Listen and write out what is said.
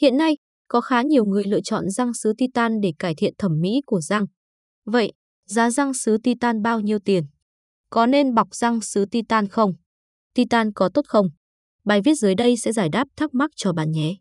Hiện nay, có khá nhiều người lựa chọn răng sứ titan để cải thiện thẩm mỹ của răng. Vậy, giá răng sứ titan bao nhiêu tiền? Có nên bọc răng sứ titan không? Titan có tốt không? Bài viết dưới đây sẽ giải đáp thắc mắc cho bạn nhé.